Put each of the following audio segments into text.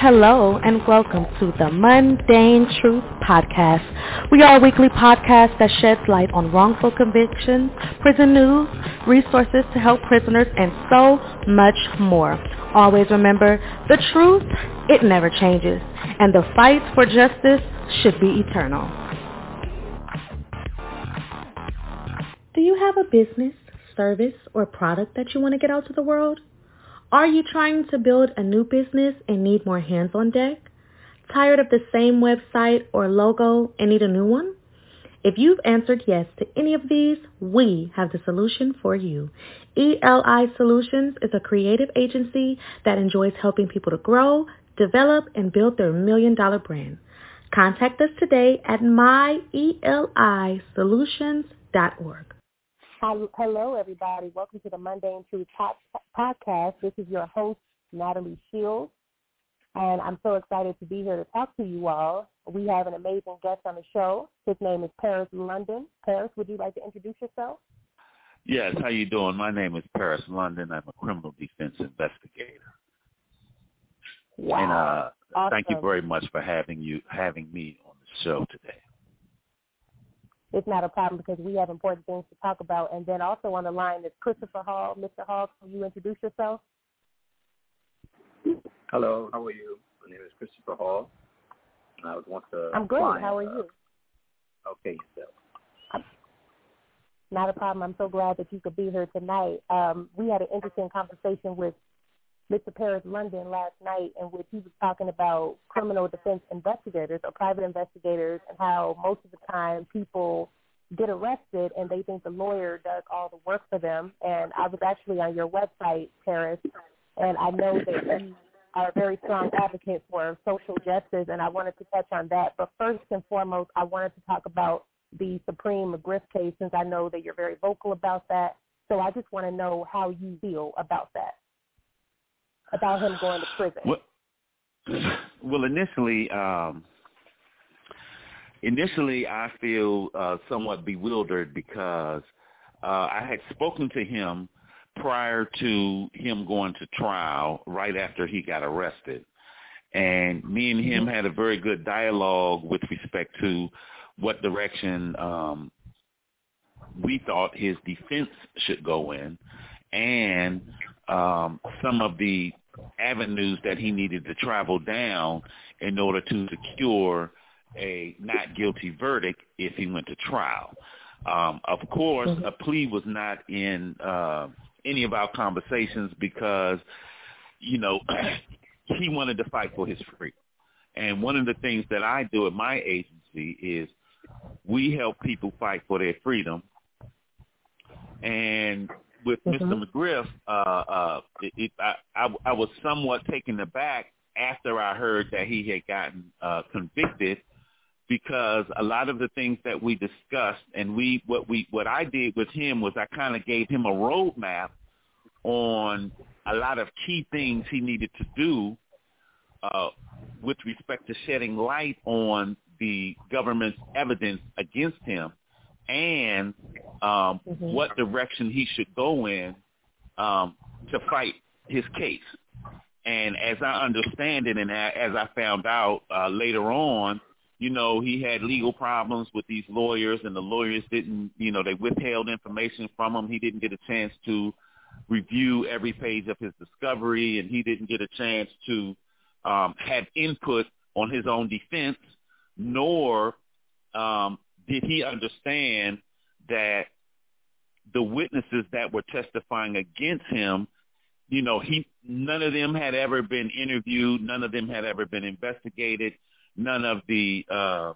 Hello and welcome to the Mundane Truth Podcast. We are a weekly podcast that sheds light on wrongful convictions, prison news, resources to help prisoners, and so much more. Always remember, the truth, it never changes, and the fight for justice should be eternal. Do you have a business, service, or product that you want to get out to the world? Are you trying to build a new business and need more hands on deck? Tired of the same website or logo and need a new one? If you've answered yes to any of these, we have the solution for you. ELI Solutions is a creative agency that enjoys helping people to grow, develop, and build their million dollar brand. Contact us today at myelisolutions.org. Hello, everybody. Welcome to the Mundane Truth Podcast. This is your host, Natalie Shields, and I'm so excited to be here to talk to you all. We have an amazing guest on the show. His name is Paris Londen. Paris, would you like to introduce yourself? Yes, how you doing? My name is Paris Londen. I'm a criminal defense investigator. Wow. And uh, awesome. thank you very much for having you having me on the show today it's not a problem because we have important things to talk about. And then also on the line is Christopher Hall. Mr. Hall, can you introduce yourself? Hello, how are you? My name is Christopher Hall. I was once a I'm great. client, How are uh, you? Okay, yourself. Not a problem. I'm so glad that you could be here tonight. Um, we had an interesting conversation with Mr. Paris Londen last night in which he was talking about criminal defense investigators or private investigators and how most of the time people get arrested and they think the lawyer does all the work for them. And I was actually on your website, Paris, and I know that you are a very strong advocate for social justice, and I wanted to touch on that. But first and foremost, I wanted to talk about the Supreme McGriff case, since I know that you're very vocal about that. So I just want to know how you feel about that about him going to prison? Well, well initially, um, initially I feel uh, somewhat bewildered because uh, I had spoken to him prior to him going to trial, right after he got arrested. And me and him had a very good dialogue with respect to what direction um, we thought his defense should go in and um, some of the avenues that he needed to travel down in order to secure a not guilty verdict if he went to trial. Um, of course, Mm-hmm. a plea was not in uh, any of our conversations because, you know, he wanted to fight for his freedom. And one of the things that I do at my agency is we help people fight for their freedom. And with Mhm. Mr. McGriff, uh, uh, it, it, I, I, I was somewhat taken aback after I heard that he had gotten uh, convicted because a lot of the things that we discussed and we what we what I did with him was I kind of gave him a roadmap on a lot of key things he needed to do uh, with respect to shedding light on the government's evidence against him and um, Mhm. what direction he should go in um, to fight his case. And as I understand it, and as I found out uh, later on, you know, he had legal problems with these lawyers, and the lawyers didn't, you know, they withheld information from him. He didn't get a chance to review every page of his discovery, and he didn't get a chance to um, have input on his own defense, nor um, did he understand that the witnesses that were testifying against him, you know, he none of them had ever been interviewed, none of them had ever been investigated, none of the uh,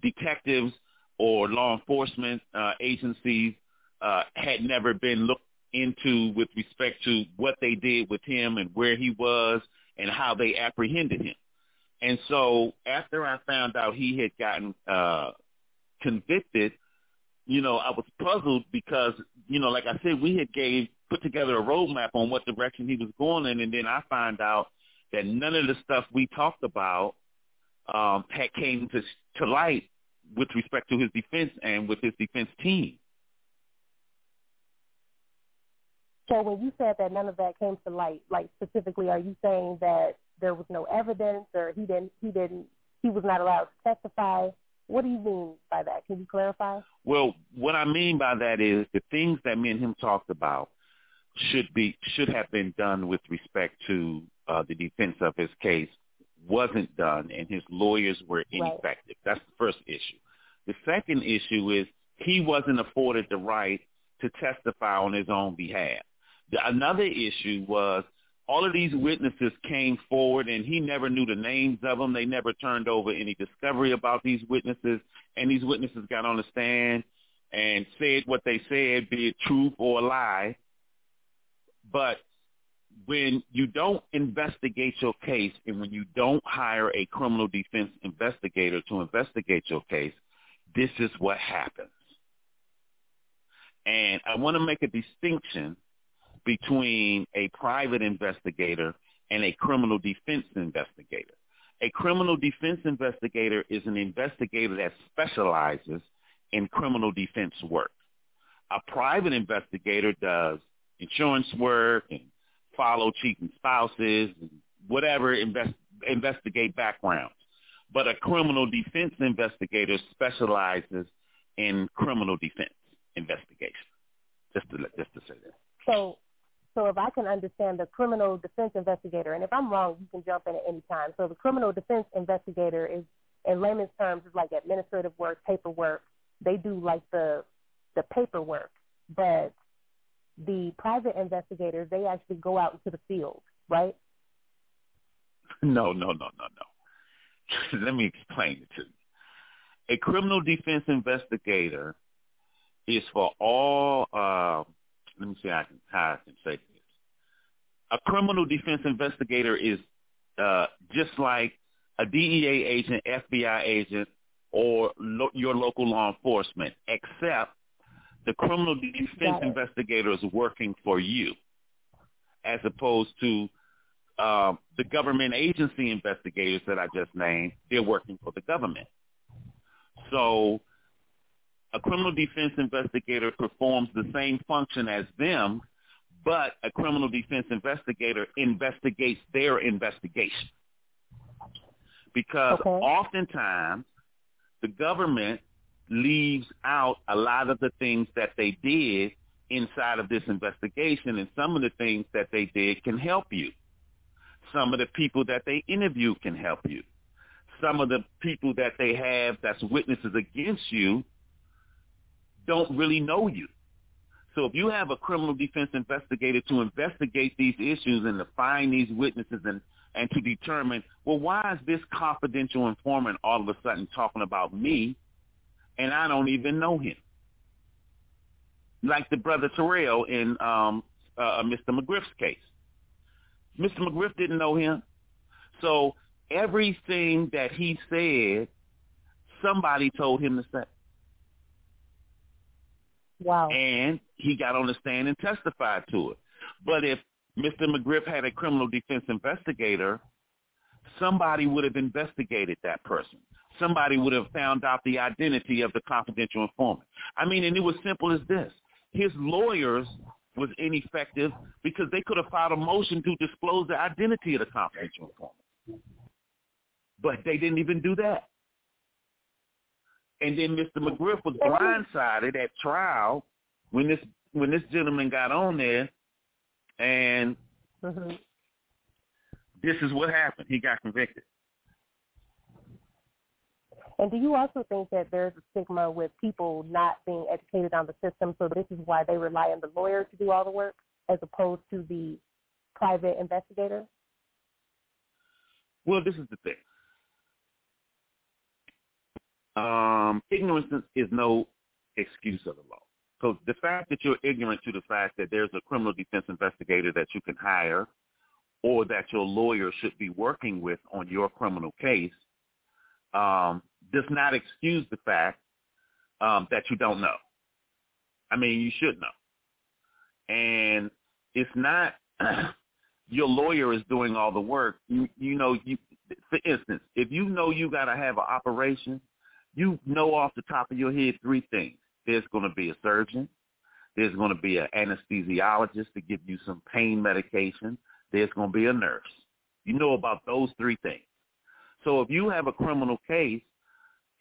detectives or law enforcement uh, agencies uh, had never been looked into with respect to what they did with him and where he was and how they apprehended him. And so after I found out he had gotten uh, convicted, you know, I was puzzled because, you know, like I said, we had gave put together a roadmap on what direction he was going in, and then I find out that none of the stuff we talked about um, had came to to light with respect to his defense and with his defense team. So when you said that none of that came to light, like specifically, are you saying that there was no evidence or he didn't he didn't he was not allowed to testify. What do you mean by that? Can you clarify? Well, what I mean by that is the things that me and him talked about should be should have been done with respect to uh, the defense of his case wasn't done, and his lawyers were ineffective. Right. That's the first issue. The second issue is he wasn't afforded the right to testify on his own behalf. The, another issue was all of these witnesses came forward and he never knew the names of them. They never turned over any discovery about these witnesses and these witnesses got on the stand and said what they said, be it truth or a lie. But when you don't investigate your case and when you don't hire a criminal defense investigator to investigate your case, this is what happens. And I want to make a distinction between a private investigator and a criminal defense investigator. A criminal defense investigator is an investigator that specializes in criminal defense work. A private investigator does insurance work and follow cheating spouses and whatever invest, investigate backgrounds. But a criminal defense investigator specializes in criminal defense investigation. Just to just to say that. So so if I can understand the criminal defense investigator, and if I'm wrong, you can jump in at any time. So the criminal defense investigator is, in layman's terms, is like administrative work, paperwork. They do like the the paperwork, but the private investigators they actually go out into the field, right? No, no, no, no, no. Let me explain it to you. A criminal defense investigator is for all. Uh, let me see how I can, how I can say this. A criminal defense investigator is uh, just like a DEA agent, FBI agent, or lo- your local law enforcement, except the criminal defense investigator is working for you, as opposed to uh, the government agency investigators that I just named. They're working for the government. So a criminal defense investigator performs the same function as them, but a criminal defense investigator investigates their investigation. Because okay. oftentimes the government leaves out a lot of the things that they did inside of this investigation and some of the things that they did can help you. Some of the people that they interview can help you. Some of the people that they have that's witnesses against you don't really know you. So if you have a criminal defense investigator to investigate these issues and to find these witnesses and, and to determine, well, why is this confidential informant all of a sudden talking about me and I don't even know him? Like the brother Terrell in um, uh, Mr. McGriff's case. Mr. McGriff didn't know him. So everything that he said, somebody told him to say. Wow. And he got on the stand and testified to it. But if Mr. McGriff had a criminal defense investigator, somebody would have investigated that person. Somebody would have found out the identity of the confidential informant. I mean, and it was simple as this. His lawyers was ineffective because they could have filed a motion to disclose the identity of the confidential informant. But they didn't even do that. And then Mr. McGriff was blindsided at trial when this when this gentleman got on there, and mm-hmm. this is what happened. He got convicted. And do you also think that there's a stigma with people not being educated on the system, so this is why they rely on the lawyer to do all the work as opposed to the private investigator? Well, this is the thing. Um, ignorance is no excuse of the law. So the fact that you're ignorant to the fact that there's a criminal defense investigator that you can hire or that your lawyer should be working with on your criminal case um, does not excuse the fact um, that you don't know. I mean, you should know. And it's not your lawyer is doing all the work. You you know you for instance, if you know you got to have an operation you know off the top of your head three things. There's going to be a surgeon. There's going to be an anesthesiologist to give you some pain medication. There's going to be a nurse. You know about those three things. So if you have a criminal case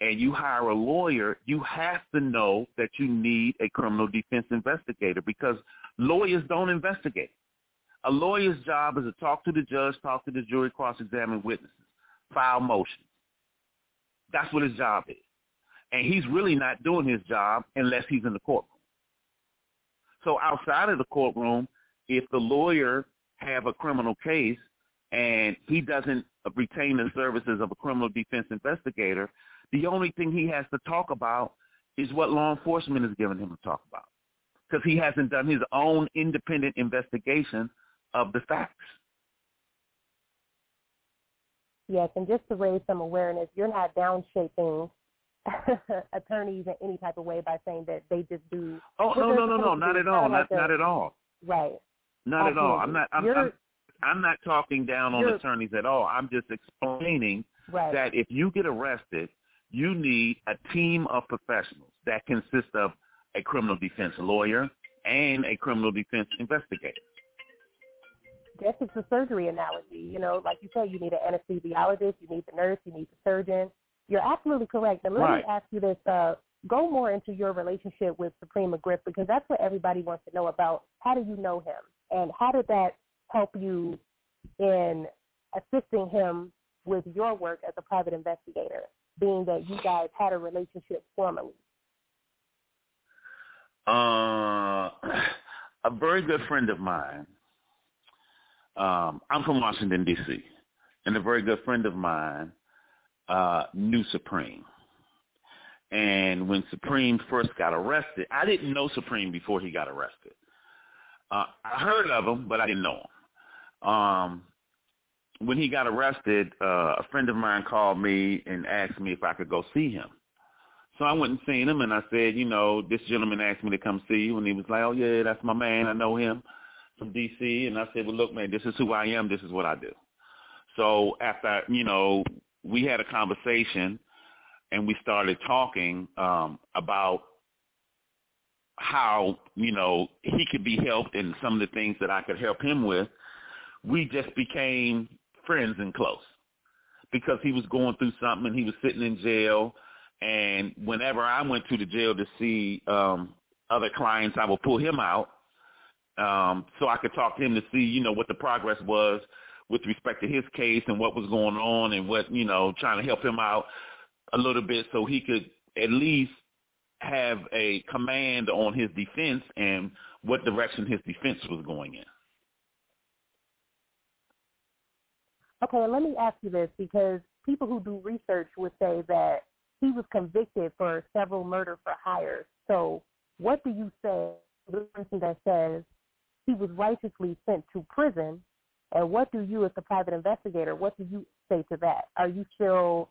and you hire a lawyer, you have to know that you need a criminal defense investigator because lawyers don't investigate. A lawyer's job is to talk to the judge, talk to the jury, cross-examine witnesses, file motions. That's what his job is. And he's really not doing his job unless he's in the courtroom. So outside of the courtroom, if the lawyer have a criminal case and he doesn't retain the services of a criminal defense investigator, the only thing he has to talk about is what law enforcement is giving him to talk about because he hasn't done his own independent investigation of the facts. Yes, and just to raise some awareness, you're not downshaping attorneys in any type of way by saying that they just do. Oh no no no no not at all not not at all. Right. Not Absolutely. at all. I'm not. I'm, I'm, I'm not talking down on attorneys at all. I'm just explaining right. that if you get arrested, you need a team of professionals that consists of a criminal defense lawyer and a criminal defense investigator. Guess it's a surgery analogy. You know, like you said, you need an anesthesiologist, you need the nurse, you need the surgeon. You're absolutely correct. And let right. me ask you this: uh, go more into your relationship with Supreme McGriff because that's what everybody wants to know about. How do you know him, and how did that help you in assisting him with your work as a private investigator, being that you guys had a relationship formally? Uh, a very good friend of mine. Um, I'm from Washington D.C., and a very good friend of mine uh, knew Supreme. And when Supreme first got arrested, I didn't know Supreme before he got arrested. Uh, I heard of him, but I didn't know him. Um, when he got arrested, uh, a friend of mine called me and asked me if I could go see him. So I went and seen him, and I said, you know, this gentleman asked me to come see you, and he was like, oh yeah, that's my man, I know him from D.C. And I said, well, look, man, this is who I am, this is what I do. So after, you know, we had a conversation, and we started talking um, about how you know he could be helped and some of the things that I could help him with. We just became friends and close because he was going through something and he was sitting in jail and whenever I went to the jail to see um, other clients, I would pull him out um, so I could talk to him to see, you know, what the progress was with respect to his case and what was going on and what, you know, trying to help him out a little bit so he could at least have a command on his defense and what direction his defense was going in. Okay, let me ask you this because people who do research would say that he was convicted for several murder for hire. So what do you say to the person that says he was righteously sent to prison? And what do you, as a private investigator, what do you say to that? Are you still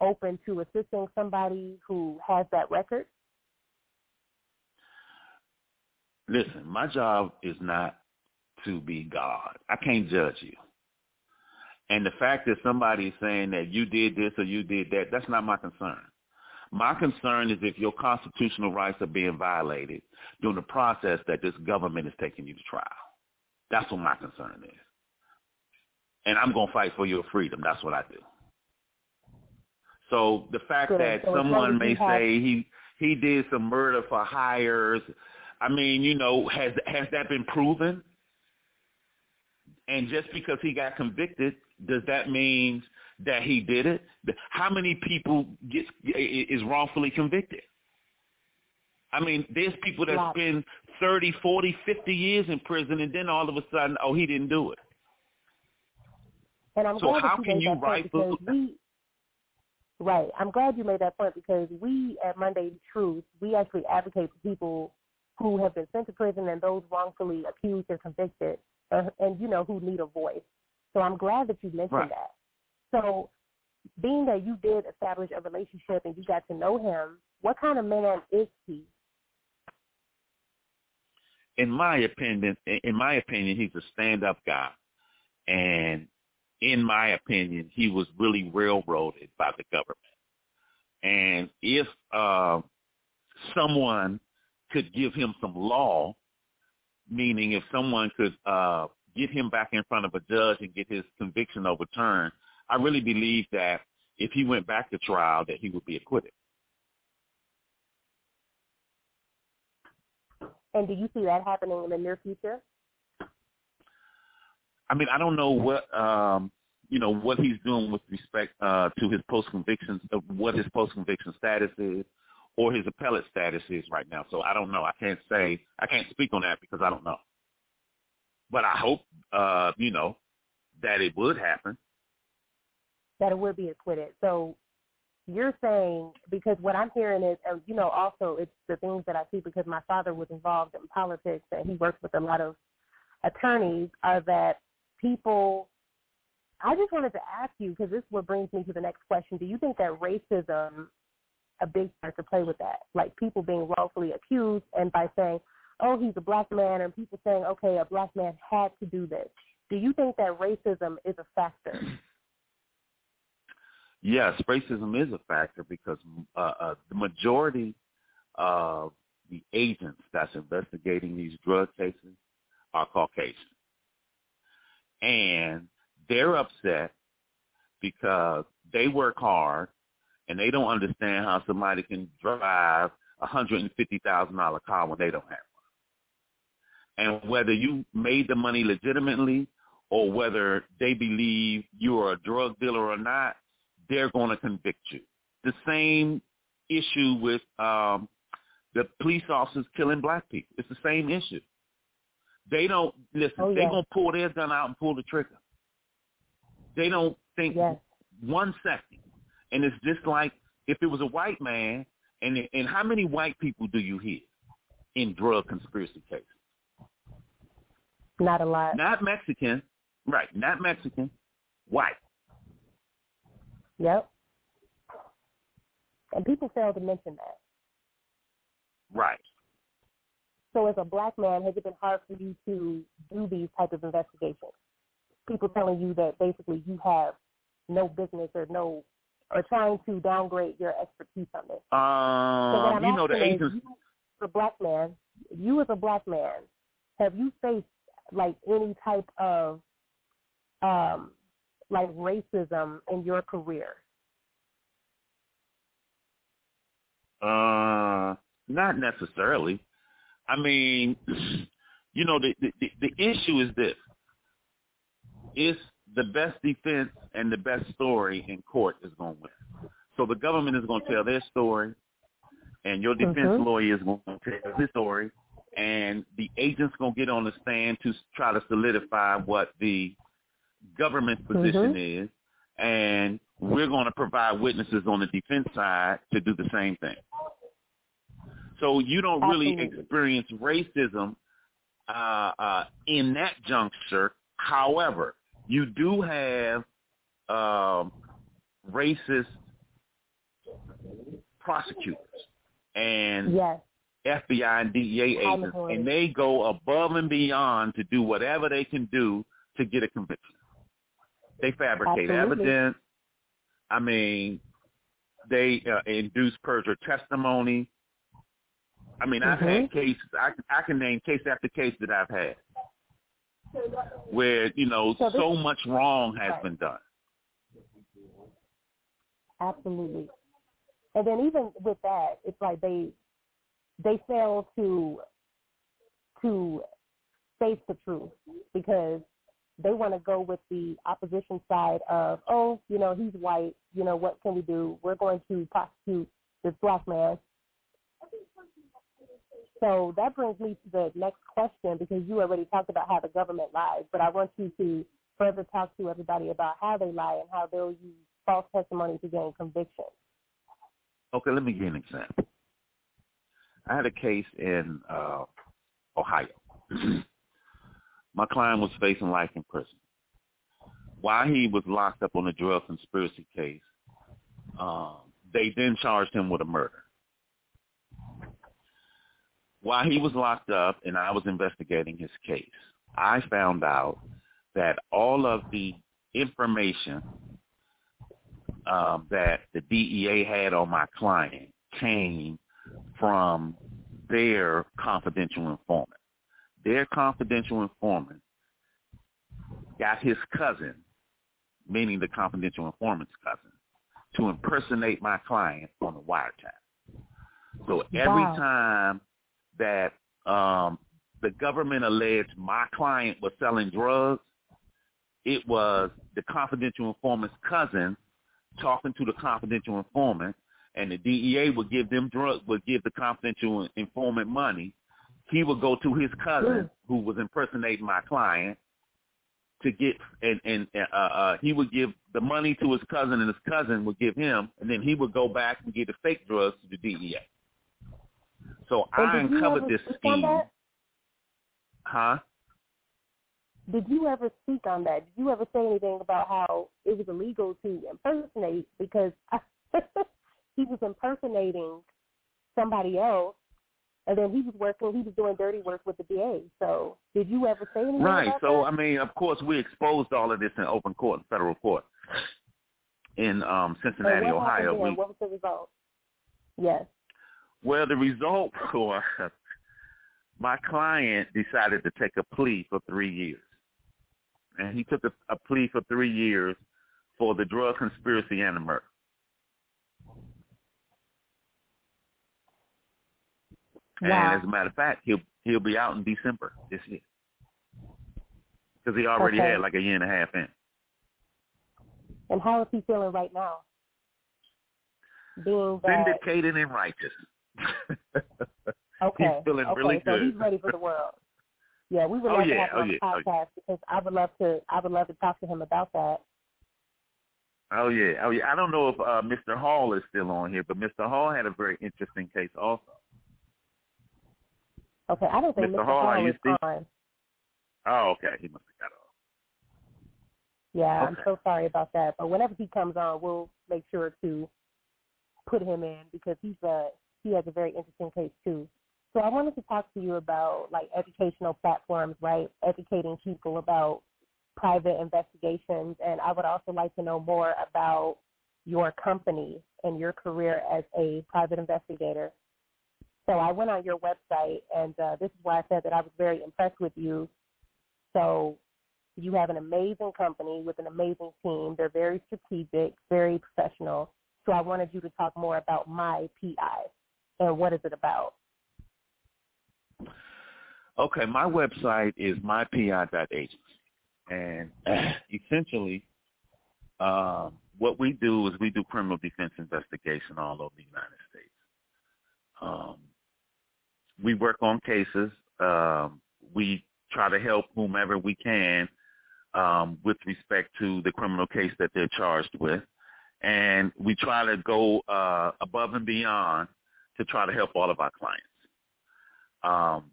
open to assisting somebody who has that record? Listen, my job is not to be God. I can't judge you. And the fact that somebody is saying that you did this or you did that, that's not my concern. My concern is if your constitutional rights are being violated during the process that this government is taking you to trial. That's what my concern is. And I'm going to fight for your freedom. That's what I do. So the fact Good. that so someone may say he he did some murder for hires, I mean, you know, has has that been proven? And just because he got convicted, does that mean that he did it? How many people get is wrongfully convicted? I mean, there's people that yeah. spend 30, 40, 50 years in prison, and then all of a sudden, oh, he didn't do it. And I'm so glad how that you can made you that point because we, right, I'm glad you made that point because we at Mundane Truth, we actually advocate for people who have been sent to prison and those wrongfully accused and convicted, uh, and you know who need a voice. So I'm glad that you mentioned right. that. So, being that you did establish a relationship and you got to know him, what kind of man is he? In my opinion, in my opinion, he's a stand-up guy, and in my opinion, he was really railroaded by the government. And if uh, someone could give him some law, meaning if someone could uh, get him back in front of a judge and get his conviction overturned, I really believe that if he went back to trial, that he would be acquitted. And do you see that happening in the near future? I mean, I don't know what um, you know what he's doing with respect uh, to his post conviction, uh, what his post conviction status is, or his appellate status is right now. So I don't know. I can't say. I can't speak on that because I don't know. But I hope, uh, you know, that it would happen. That it would be acquitted. So you're saying because what I'm hearing is, you know, also it's the things that I see because my father was involved in politics and he worked with a lot of attorneys. Are that people? I just wanted to ask you because this is what brings me to the next question. Do you think that racism a big part to play with that? Like people being wrongfully accused and by saying, "Oh, he's a black man," and people saying, "Okay, a black man had to do this." Do you think that racism is a factor? yes, racism is a factor because uh, uh, the majority of the agents that's investigating these drug cases are Caucasian. And they're upset because they work hard and they don't understand how somebody can drive a hundred and fifty thousand dollar car when they don't have one. And whether you made the money legitimately or whether they believe you are a drug dealer or not, they're going to convict you. The same issue with um, the police officers killing black people. It's the same issue. They don't listen. Oh, They're gonna pull their gun out and pull the trigger. They don't think Yes. one second. And it's just like if it was a white man, and and how many white people do you hear in drug conspiracy cases? Not a lot. Not Mexican, right? Not Mexican, white. Yep. And people fail to mention that. Right. So as a black man, has it been hard for you to do these type of investigations? People telling you that basically you have no business or no or trying to downgrade your expertise on this. Um, I'm you know the. You, as a black man, you as a black man, have you faced like any type of um like racism in your career? Uh, not necessarily. I mean, you know, the, the the issue is this: it's the best defense and the best story in court is going to win. So the government is going to tell their story, and your defense Mhm. lawyer is going to tell his story, and the agent's going to get on the stand to try to solidify what the government's position is, and we're going to provide witnesses on the defense side to do the same thing. So you don't really Absolutely. experience racism uh, uh, in that juncture. However, you do have um, racist prosecutors and Yes. FBI and DEA agents, and they go above and beyond to do whatever they can do to get a conviction. They fabricate Absolutely. evidence. I mean, they uh, induce perjured testimony. I mean, I've Mhm. had cases. I, can- I can name case after case that I've had where you know So this- so much wrong has Right. been done. Absolutely. And then even with that, it's like they they fail to to face the truth because they want to go with the opposition side of, oh, you know, he's white, you know, what can we do? We're going to prosecute this black man. So that brings me to the next question because you already talked about how the government lies, but I want you to further talk to everybody about how they lie and how they'll use false testimony to gain conviction. Okay, let me give you an example. I had a case in uh, Ohio. My client was facing life in prison. While he was locked up on a drug conspiracy case, um, they then charged him with a murder. While he was locked up and I was investigating his case, I found out that all of the information um, that the DEA had on my client came from their confidential informant. Their confidential informant got his cousin, meaning the confidential informant's cousin, to impersonate my client on the wiretap. So every Wow. time that um, the government alleged my client was selling drugs, it was the confidential informant's cousin talking to the confidential informant, and the DEA would give them drugs, would give the confidential informant money. He would go to his cousin, who was impersonating my client, to get and and uh, uh, he would give the money to his cousin, and his cousin would give him, and then he would go back and give the fake drugs to the DEA. So And I uncovered this scheme, huh? Did you ever speak on that? Did you ever say anything about how it was illegal to impersonate because he was impersonating somebody else, and then he was working, he was doing dirty work with the DA. So, did you ever say anything Right. So that? I mean, of course, we exposed all of this in open court, in federal court, in um, Cincinnati, Ohio. We, What was the result? Yes. well, the result was my client decided to take a plea for three years, and he took a, a plea for three years for the drug conspiracy and the murder. Wow. And as a matter of fact, he'll he'll be out in December this year because he already Okay. had like a year and a half in. And how is he feeling right now? Being that Vindicated and righteous. okay, he's feeling okay, really so good. he's ready for the world. Yeah, we would Oh, love to have him oh, on the yeah, oh, podcast because I would love to. I would love to talk to him about that. Oh yeah, oh yeah. I don't know if uh, Mr. Hall is still on here, but Mr. Hall had a very interesting case also. Okay, I don't think Mr. Mr. Hall, Hall is still- on. Oh, okay. He must have got off. Yeah, I'm so sorry about that. But whenever he comes on, we'll make sure to put him in because he's a he has a very interesting case too. So I wanted to talk to you about like educational platforms, right? Educating people about private investigations, and I would also like to know more about your company and your career as a private investigator. So I went on your website, and uh, this is why I said that I was very impressed with you. So you have an amazing company with an amazing team. They're very strategic, very professional. So I wanted you to talk more about my PI and what is it about. Okay, my website is mypi.agency, and essentially, um, what we do is we do criminal defense investigation all over the United States. Um, we work on cases. Um, we try to help whomever we can um, with respect to the criminal case that they're charged with, and we try to go uh, above and beyond to try to help all of our clients. Um,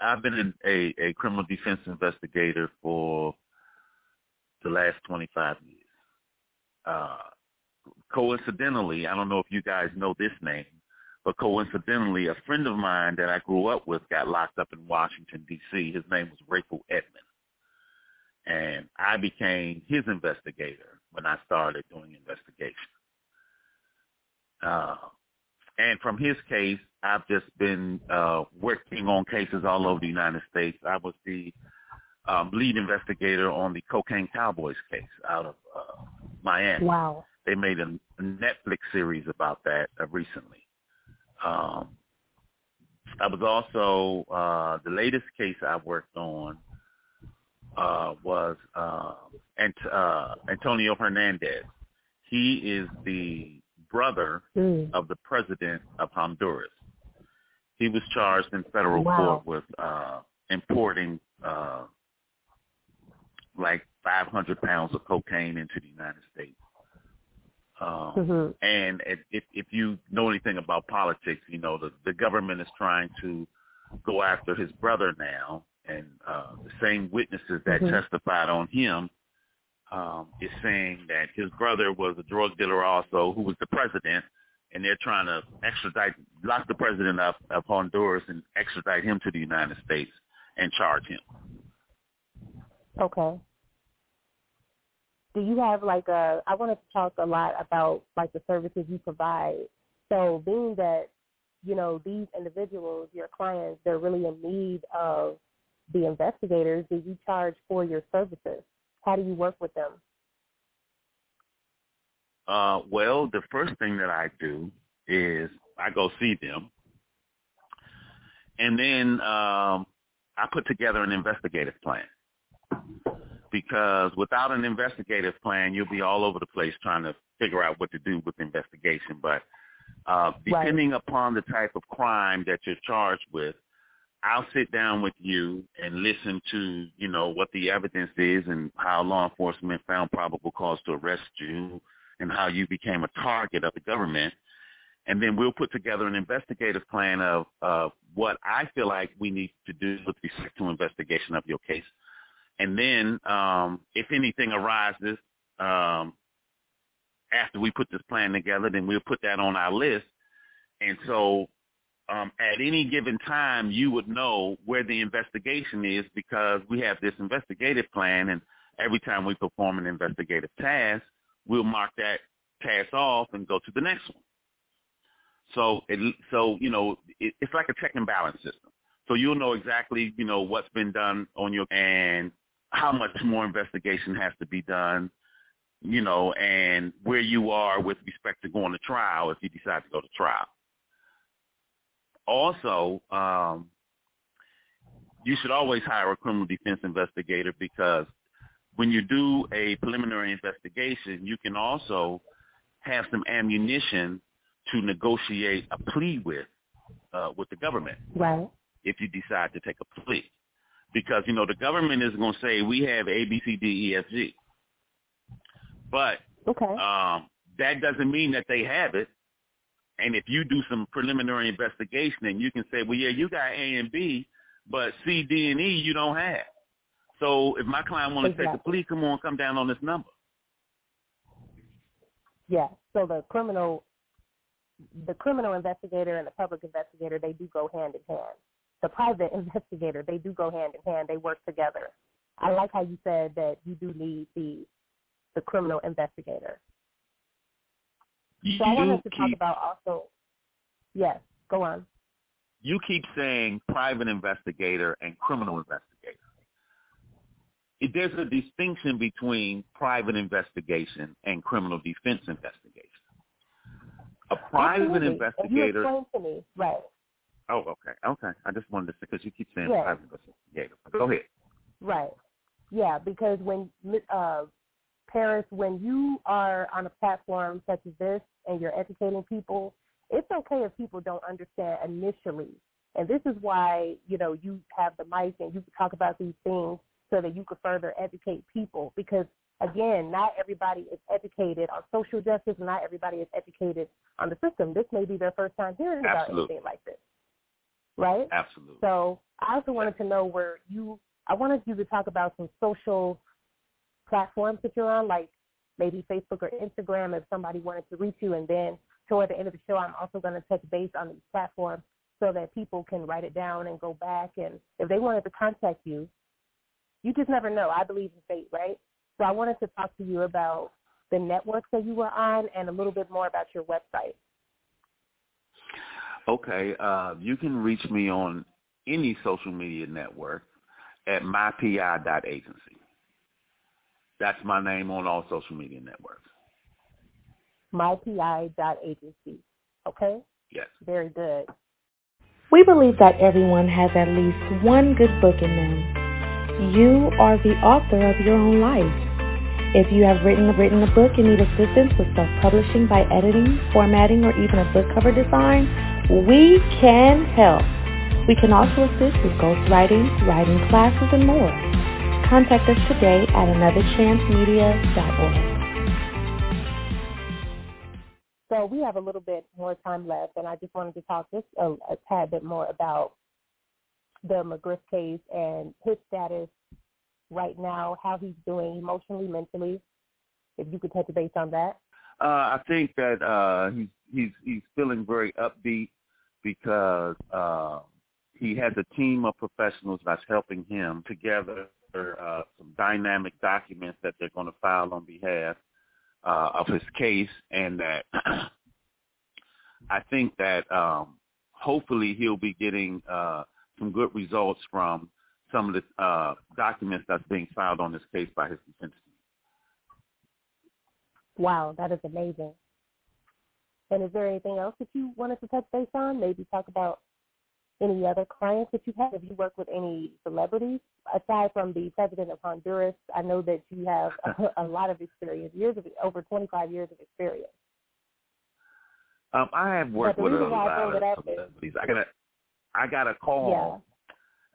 I've been a, a criminal defense investigator for the last 25 years. Uh, coincidentally, I don't know if you guys know this name, but coincidentally, a friend of mine that I grew up with got locked up in Washington, D.C. His name was Rayful Edmond. And I became his investigator when I started doing investigation. Uh, and from his case, I've just been uh, working on cases all over the United States. I was the um, lead investigator on the Cocaine Cowboys case out of uh, Miami. Wow. They made a, a Netflix series about that uh, recently. Um, I was also uh, the latest case I worked on uh, was uh, Ant- uh, Antonio Hernandez. He is the brother Mm. of the president of Honduras. He was charged in federal Wow. court with uh, importing uh, like 500 pounds of cocaine into the United States. Um, Mhm. and if, if if you know anything about politics, you know the the government is trying to go after his brother now, and uh, the same witnesses that Mhm. testified on him um, is saying that his brother was a drug dealer also, who was the president, and they're trying to extradite, lock the president up of Honduras and extradite him to the United States and charge him. Okay. Do you have like a? I wanted to talk a lot about like the services you provide. So being that you know these individuals, your clients, they're really in need of the investigators, do you charge for your services? How do you work with them? Uh, well, the first thing that I do is I go see them, and then um, I put together an investigative plan. Because without an investigative plan, you'll be all over the place trying to figure out what to do with the investigation. But uh, depending right. upon the type of crime that you're charged with, I'll sit down with you and listen to, you know, what the evidence is and how law enforcement found probable cause to arrest you and how you became a target of the government. And then we'll put together an investigative plan of uh, what I feel like we need to do with respect to investigation of your case. And then um, if anything arises um, after we put this plan together, then we'll put that on our list. And so um, at any given time, you would know where the investigation is because we have this investigative plan, and every time we perform an investigative task, we'll mark that task off and go to the next one. So, it, so you know, it, it's like a check and balance system. So you'll know exactly, you know, what's been done on your and how much more investigation has to be done, you know, and where you are with respect to going to trial if you decide to go to trial also, um, you should always hire a criminal defense investigator because when you do a preliminary investigation, you can also have some ammunition to negotiate a plea with uh, with the government. Right. If you decide to take a plea, because you know the government is going to say we have A, B, C, D, E, F, G, but okay. um, that doesn't mean that they have it. And if you do some preliminary investigation and you can say, well, yeah, you got A and B, but C, D, and E you don't have. So if my client wants exactly. to take the plea, come on, come down on this number. Yeah. So the criminal, the criminal investigator and the public investigator, they do go hand in hand. The private investigator, they do go hand in hand. They work together. I like how you said that you do need the the criminal investigator so I wanted to keep, talk about also. Yes, go on. You keep saying private investigator and criminal investigator. There's a distinction between private investigation and criminal defense investigation. A private Absolutely. investigator. You to me, right? Oh, okay, okay. I just wanted to say because you keep saying yes. private investigator. Go ahead. Right. Yeah, because when uh, Paris, when you are on a platform such as this and you're educating people, it's okay if people don't understand initially. And this is why, you know, you have the mic and you can talk about these things so that you can further educate people because again, not everybody is educated on social justice and not everybody is educated on the system. This may be their first time hearing Absolutely. about anything like this. Right? Absolutely. So I also wanted to know where you I wanted you to talk about some social platforms that you're on, like maybe Facebook or Instagram if somebody wanted to reach you. And then toward the end of the show, I'm also going to touch base on these platforms so that people can write it down and go back. And if they wanted to contact you, you just never know. I believe in fate, right? So I wanted to talk to you about the networks that you were on and a little bit more about your website. Okay. Uh, you can reach me on any social media network at mypi.agency. That's my name on all social media networks. MyPI.agency. Okay? Yes. Very good. We believe that everyone has at least one good book in them. You are the author of your own life. If you have written written a book and need assistance with self-publishing by editing, formatting, or even a book cover design, we can help. We can also assist with ghostwriting, writing classes, and more. Contact us today at anotherchancemedia.org. So we have a little bit more time left, and I just wanted to talk just a, a tad bit more about the McGriff case and his status right now, how he's doing emotionally, mentally. If you could touch base on that. Uh, I think that uh, he's he's he's feeling very upbeat because uh, he has a team of professionals that's helping him together uh, some dynamic documents that they're going to file on behalf uh, of his case, and that I think that um, hopefully he'll be getting uh, some good results from some of the uh, documents that's being filed on this case by his defense team. Wow, that is amazing. And is there anything else that you wanted to touch base on? Maybe talk about any other clients that you've had? Have you worked with any celebrities aside from the president of Honduras? I know that you have a, a lot of experience, years of over 25 years of experience. Um, I have worked with a lot of celebrities. I got a, I got a call.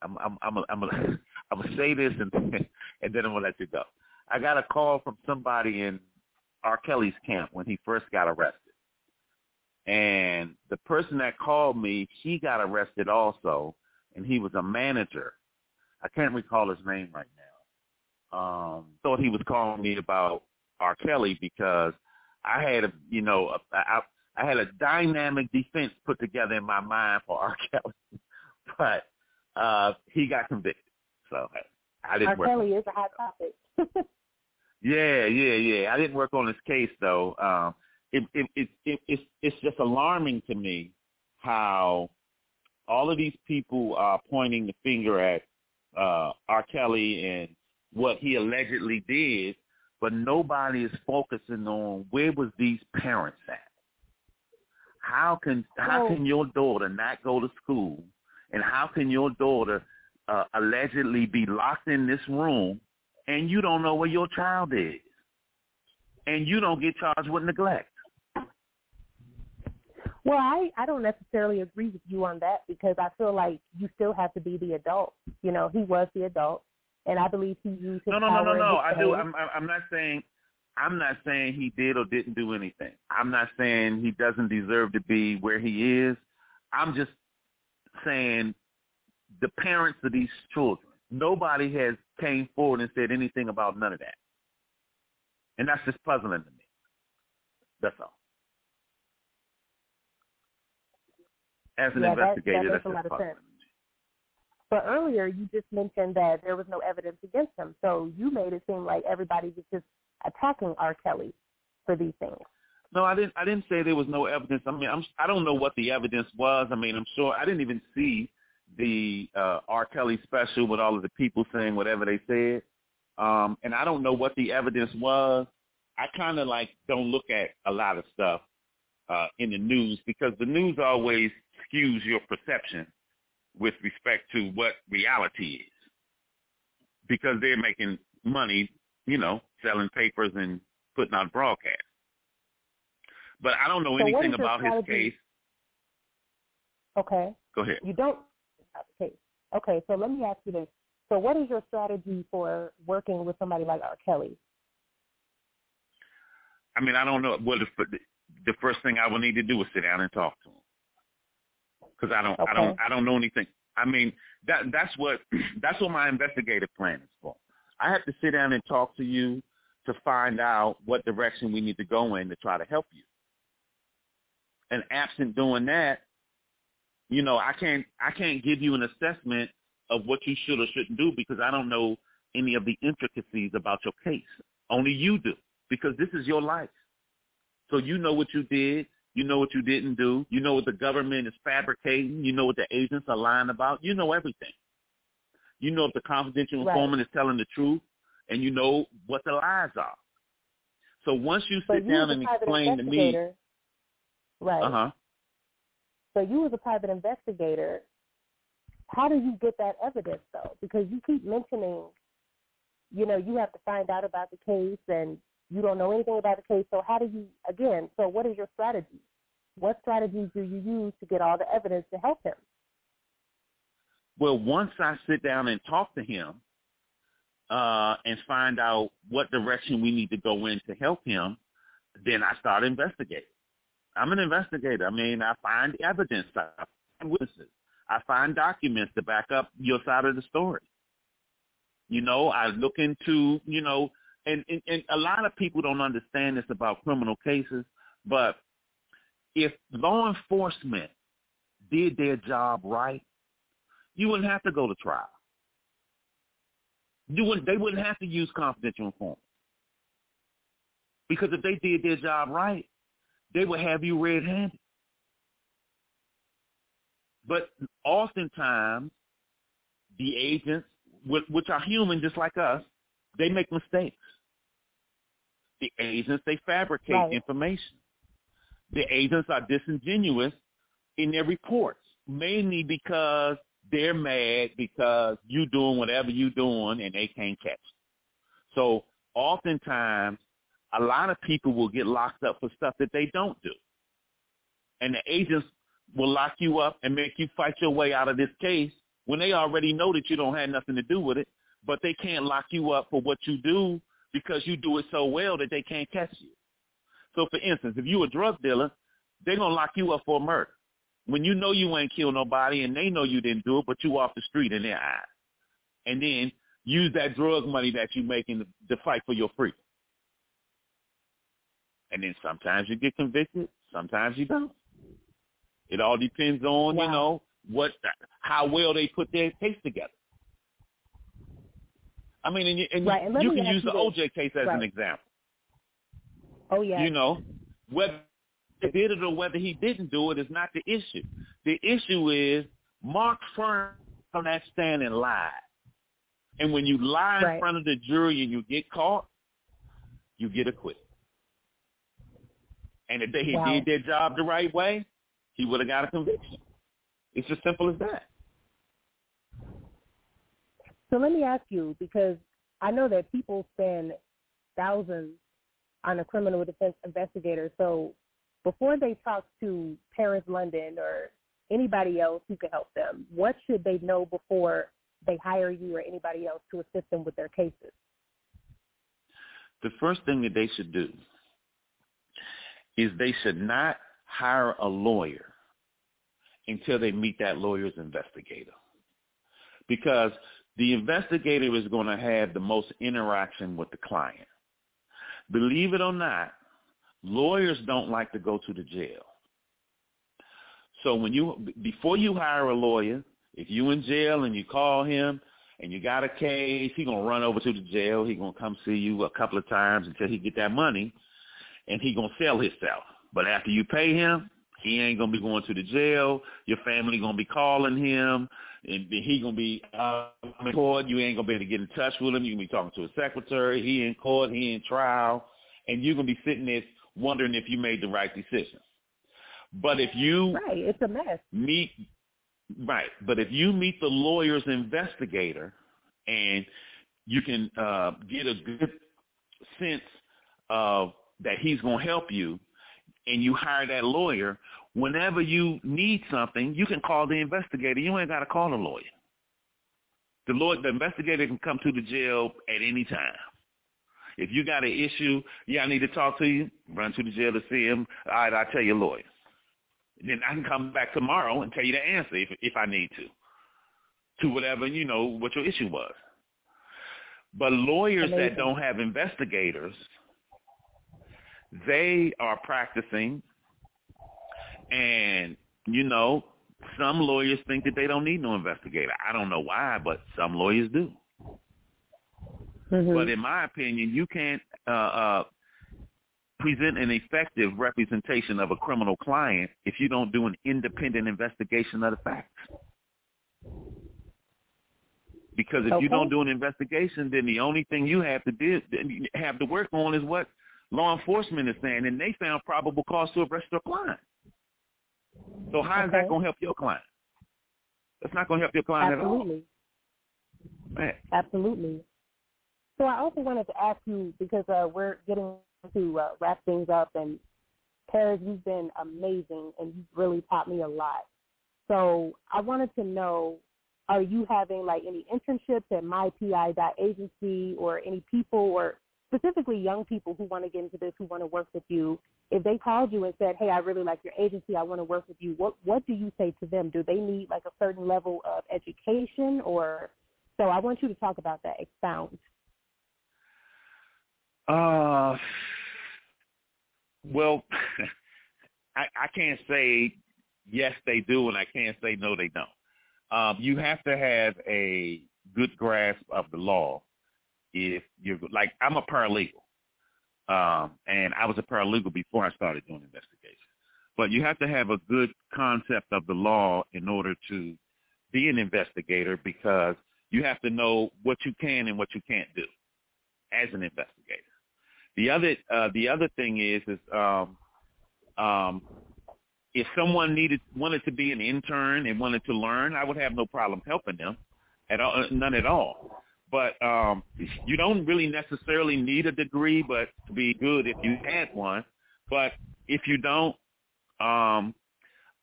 I'm, I'm, I'm, I'm, I'm gonna say this and and then I'm gonna let you go. I got a call from somebody in R. Kelly's camp when he first got arrested. And the person that called me, he got arrested also, and he was a manager. I can't recall his name right now. Um, thought he was calling me about R. Kelly because I had a, you know, a, I, I had a dynamic defense put together in my mind for R. Kelly, but uh, he got convicted. So I didn't R. work. Kelly is a hot topic. yeah, yeah, yeah. I didn't work on his case though. Um, it, it, it, it, it's, it's just alarming to me how all of these people are pointing the finger at uh, R. Kelly and what he allegedly did, but nobody is focusing on where was these parents at. How can how can your daughter not go to school, and how can your daughter uh, allegedly be locked in this room, and you don't know where your child is, and you don't get charged with neglect? Well, I I don't necessarily agree with you on that because I feel like you still have to be the adult. You know, he was the adult, and I believe he used his no, no, power. no, no, no. I do. I'm I'm not saying I'm not saying he did or didn't do anything. I'm not saying he doesn't deserve to be where he is. I'm just saying the parents of these children. Nobody has came forward and said anything about none of that, and that's just puzzling to me. That's all. As an yeah, investigator, that, that that's a lot just of puzzling. But earlier you just mentioned that there was no evidence against him, so you made it seem like everybody was just attacking R. Kelly for these things. No, I didn't. I didn't say there was no evidence. I mean, I'm. I don't know what the evidence was. I mean, I'm sure I didn't even see the uh, R. Kelly special with all of the people saying whatever they said, um, and I don't know what the evidence was. I kind of like don't look at a lot of stuff uh, in the news because the news always skews your perception with respect to what reality is because they're making money, you know, selling papers and putting out broadcasts. But I don't know So anything about his case. Okay. Go ahead. You don't okay. Okay, so let me ask you this. So what is your strategy for working with somebody like R. Kelly? I mean, I don't know. Well, the, the first thing I will need to do is sit down and talk to him because I don't, I don't, I don't know anything. I mean, that that's what that's what my investigative plan is for. I have to sit down and talk to you to find out what direction we need to go in to try to help you. And absent doing that, you know, I can't I can't give you an assessment of what you should or shouldn't do because I don't know any of the intricacies about your case. Only you do because this is your life. So you know what you did, you know what you didn't do, you know what the government is fabricating, you know what the agents are lying about, you know everything. You know if the confidential Right. informant is telling the truth, and you know what the lies are. So once you sit down and explain to me, right? uh huh. So you as a private investigator, how do you get that evidence though? Because you keep mentioning, you know, you have to find out about the case and you don't know anything about the case. So how do you again? So what is your strategy? What strategies do you use to get all the evidence to help him? Well, once I sit down and talk to him uh, and find out what direction we need to go in to help him, then I start investigating. I'm an investigator. I mean, I find evidence, I find witnesses, I find documents to back up your side of the story. You know, I look into, you know, and, and, and a lot of people don't understand this about criminal cases, but if law enforcement did their job right, you wouldn't have to go to trial. You wouldn't. They wouldn't have to use confidential informants because if they did their job right, they would have you red-handed. But oftentimes, the agents which are human just like us, they make mistakes. The agents they fabricate right. information. The agents are disingenuous in their reports, mainly because they're mad because you're doing whatever you're doing and they can't catch. So oftentimes, a lot of people will get locked up for stuff that they don't do, and the agents will lock you up and make you fight your way out of this case when they already know that you don't have nothing to do with it, but they can't lock you up for what you do because you do it so well that they can't catch you. So for instance, if you're a drug dealer, they're going to lock you up for murder. When you know you ain't killed nobody and they know you didn't do it, but you off the street in their eyes. And then use that drug money that you're making to fight for your freedom. And then sometimes you get convicted, sometimes you don't. It all depends on, wow. you know, what how well they put their case together. I mean, and you, and right. and you can use the. OJ case as right. an example. Oh yeah. You know, whether he did it or whether he didn't do it is not the issue. The issue is Mark Fuhrman on that stand and lied. And when you lie right. in front of the jury and you get caught, you get acquitted. And if they wow. did their job the right way, he would have got a conviction. It's as simple as that. So let me ask you, because I know that people spend thousands on a criminal defense investigator. So before they talk to Paris Londen or anybody else who can help them, what should they know before they hire you or anybody else to assist them with their cases? The first thing that they should do is they should not hire a lawyer until they meet that lawyer's investigator. Because the investigator is going to have the most interaction with the client. Believe it or not, lawyers don't like to go to the jail. So when you before you hire a lawyer, if you in jail and you call him and you got a case, he gonna run over to the jail. He gonna come see you a couple of times until he get that money, and he gonna sell himself. But after you pay him, he ain't gonna be going to the jail. Your family gonna be calling him, and he gonna be uh, in court. You ain't gonna be able to get in touch with him. You gonna be talking to a secretary. He in court. He in trial, and you're gonna be sitting there wondering if you made the right decision. But if you right, it's a mess. Meet right, but if you meet the lawyer's investigator, and you can uh, get a good sense of that he's gonna help you and you hire that lawyer, whenever you need something, you can call the investigator. You ain't got to call a lawyer. The lawyer, the investigator can come to the jail at any time. If you got an issue, yeah, I need to talk to you, run to the jail to see him. All right, I'll tell your lawyer. Then I can come back tomorrow and tell you the answer if if I need to. To whatever, you know, what your issue was. But lawyers Amazing. that don't have investigators, they are practicing and you know some lawyers think that they don't need no investigator i don't know why but some lawyers do mm-hmm. but in my opinion you can't uh uh present an effective representation of a criminal client if you don't do an independent investigation of the facts because if okay. you don't do an investigation then the only thing you have to do have to work on is what law enforcement is saying, and they found probable cause to arrest their client. So how okay. is that going to help your client? That's not going to help your client Absolutely. at all. Man. Absolutely. So I also wanted to ask you because uh, we're getting to uh, wrap things up, and Paris, you've been amazing, and you've really taught me a lot. So I wanted to know, are you having like any internships at mypi.agency or any people or specifically young people who want to get into this, who want to work with you, if they called you and said, "Hey, I really like your agency. I want to work with you," what what do you say to them? Do they need like a certain level of education, or so? I want you to talk about that. Expound. Uh, well, I I can't say yes they do, and I can't say no they don't. Um, you have to have a good grasp of the law if you're like I'm a paralegal, um, and I was a paralegal before I started doing investigations. But you have to have a good concept of the law in order to be an investigator because you have to know what you can and what you can't do as an investigator. The other uh, the other thing is is um, um, if someone needed wanted to be an intern and wanted to learn, I would have no problem helping them at all, none at all. But um, you don't really necessarily need a degree, but to be good if you had one. But if you don't, um,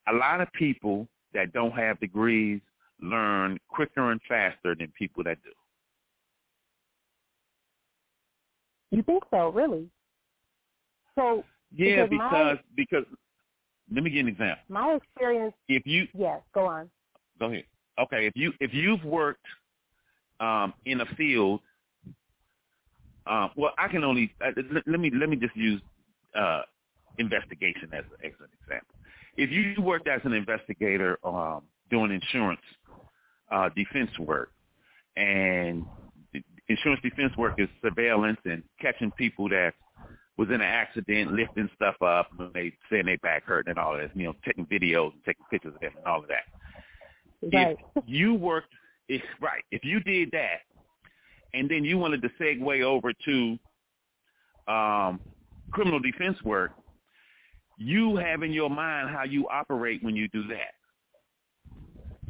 a lot of people that don't have degrees learn quicker and faster than people that do. You think so, really? So yeah, because because my, because let me give an example. My experience. If you yes, go on. Go ahead. Okay, if you if you've worked um, in a field, um, well, I can only uh, let, let me let me just use uh, investigation as, as an example. If you worked as an investigator um, doing insurance uh, defense work, and insurance defense work is surveillance and catching people that was in an accident, lifting stuff up, and they saying they back hurt and all that, you know, taking videos and taking pictures of them and all of that. Right. If you worked, if right, if you did that, and then you wanted to segue over to um, criminal defense work, you have in your mind how you operate when you do that.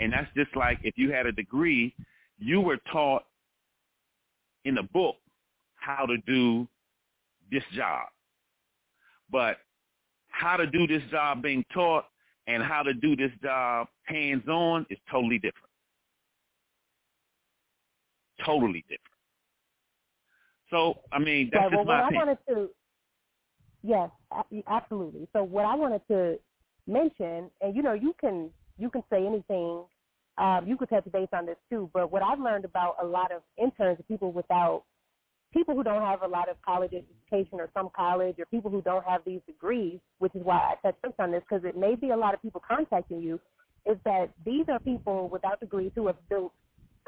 And that's just like if you had a degree, you were taught in a book how to do this job. But how to do this job being taught and how to do this job hands-on is totally different. Totally different. So, I mean, that's right, well, my what opinion. I wanted to, yes, absolutely. So what I wanted to mention, and you know, you can you can say anything. Um, you could touch base on this too. But what I've learned about a lot of interns, people without people who don't have a lot of college education or some college or people who don't have these degrees, which is why I touch base on this because it may be a lot of people contacting you, is that these are people without degrees who have built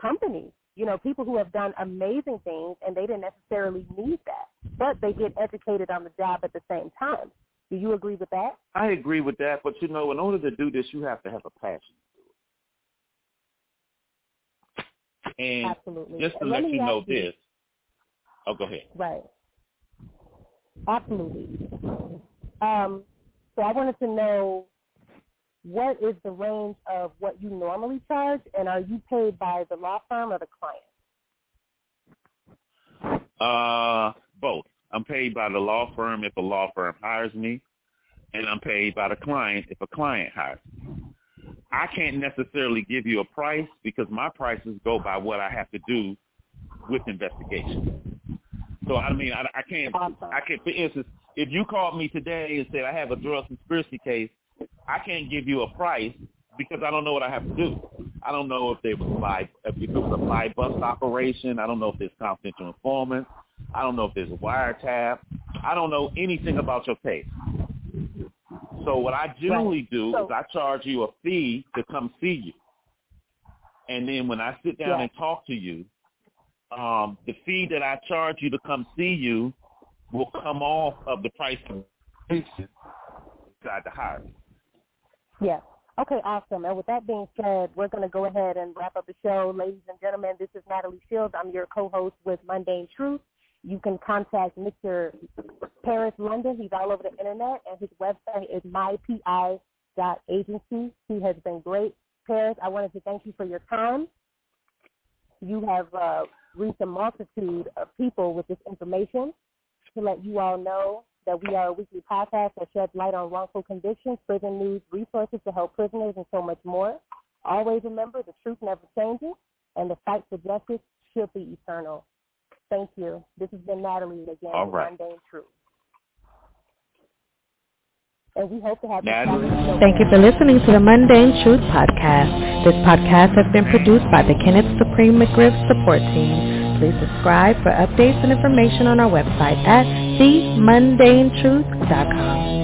companies. You know, people who have done amazing things and they didn't necessarily need that, but they get educated on the job at the same time. Do you agree with that? I agree with that, but you know, in order to do this, you have to have a passion. And Absolutely. just to And let me you know this, oh, go ahead. Right. Absolutely. Um, so I wanted to know what is the range of what you normally charge, and are you paid by the law firm or the client? Uh, both. I'm paid by the law firm if a law firm hires me, and I'm paid by the client if a client hires me. I can't necessarily give you a price because my prices go by what I have to do with investigation. So I mean, I, I can't. Awesome. I can't. for instance, if you called me today and said I have a drug conspiracy case, I can't give you a price because I don't know what I have to do. I don't know if there was a fly, if it was a buy-bust operation. I don't know if there's confidential informants. I don't know if there's a wiretap. I don't know anything about your case. So what I generally do So- is I charge you a fee to come see you. And then when I sit down Yeah. and talk to you, um, the fee that I charge you to come see you will come off of the price of patient decide to hire. you. Yes. Okay, awesome. And with that being said, we're going to go ahead and wrap up the show. Ladies and gentlemen, this is Natalie Shields. I'm your co-host with Mundane Truth. You can contact Mr. Paris Londen. He's all over the internet, and his website is mypi.agency. He has been great. Paris, I wanted to thank you for your time. You have uh, reached a multitude of people with this information to let you all know that we are a weekly podcast that sheds light on wrongful convictions, prison news, resources to help prisoners, and so much more. Always remember the truth never changes, and the fight for justice should be eternal. Thank you. This has been Natalie again All with right. Mundane Truth. And we hope to have Natalie. you Thank you for listening to the Mundane Truth Podcast. This podcast has been produced by the Kenneth Supreme McGriff Support Team. Please subscribe for updates and information on our website at themundanetruth.com.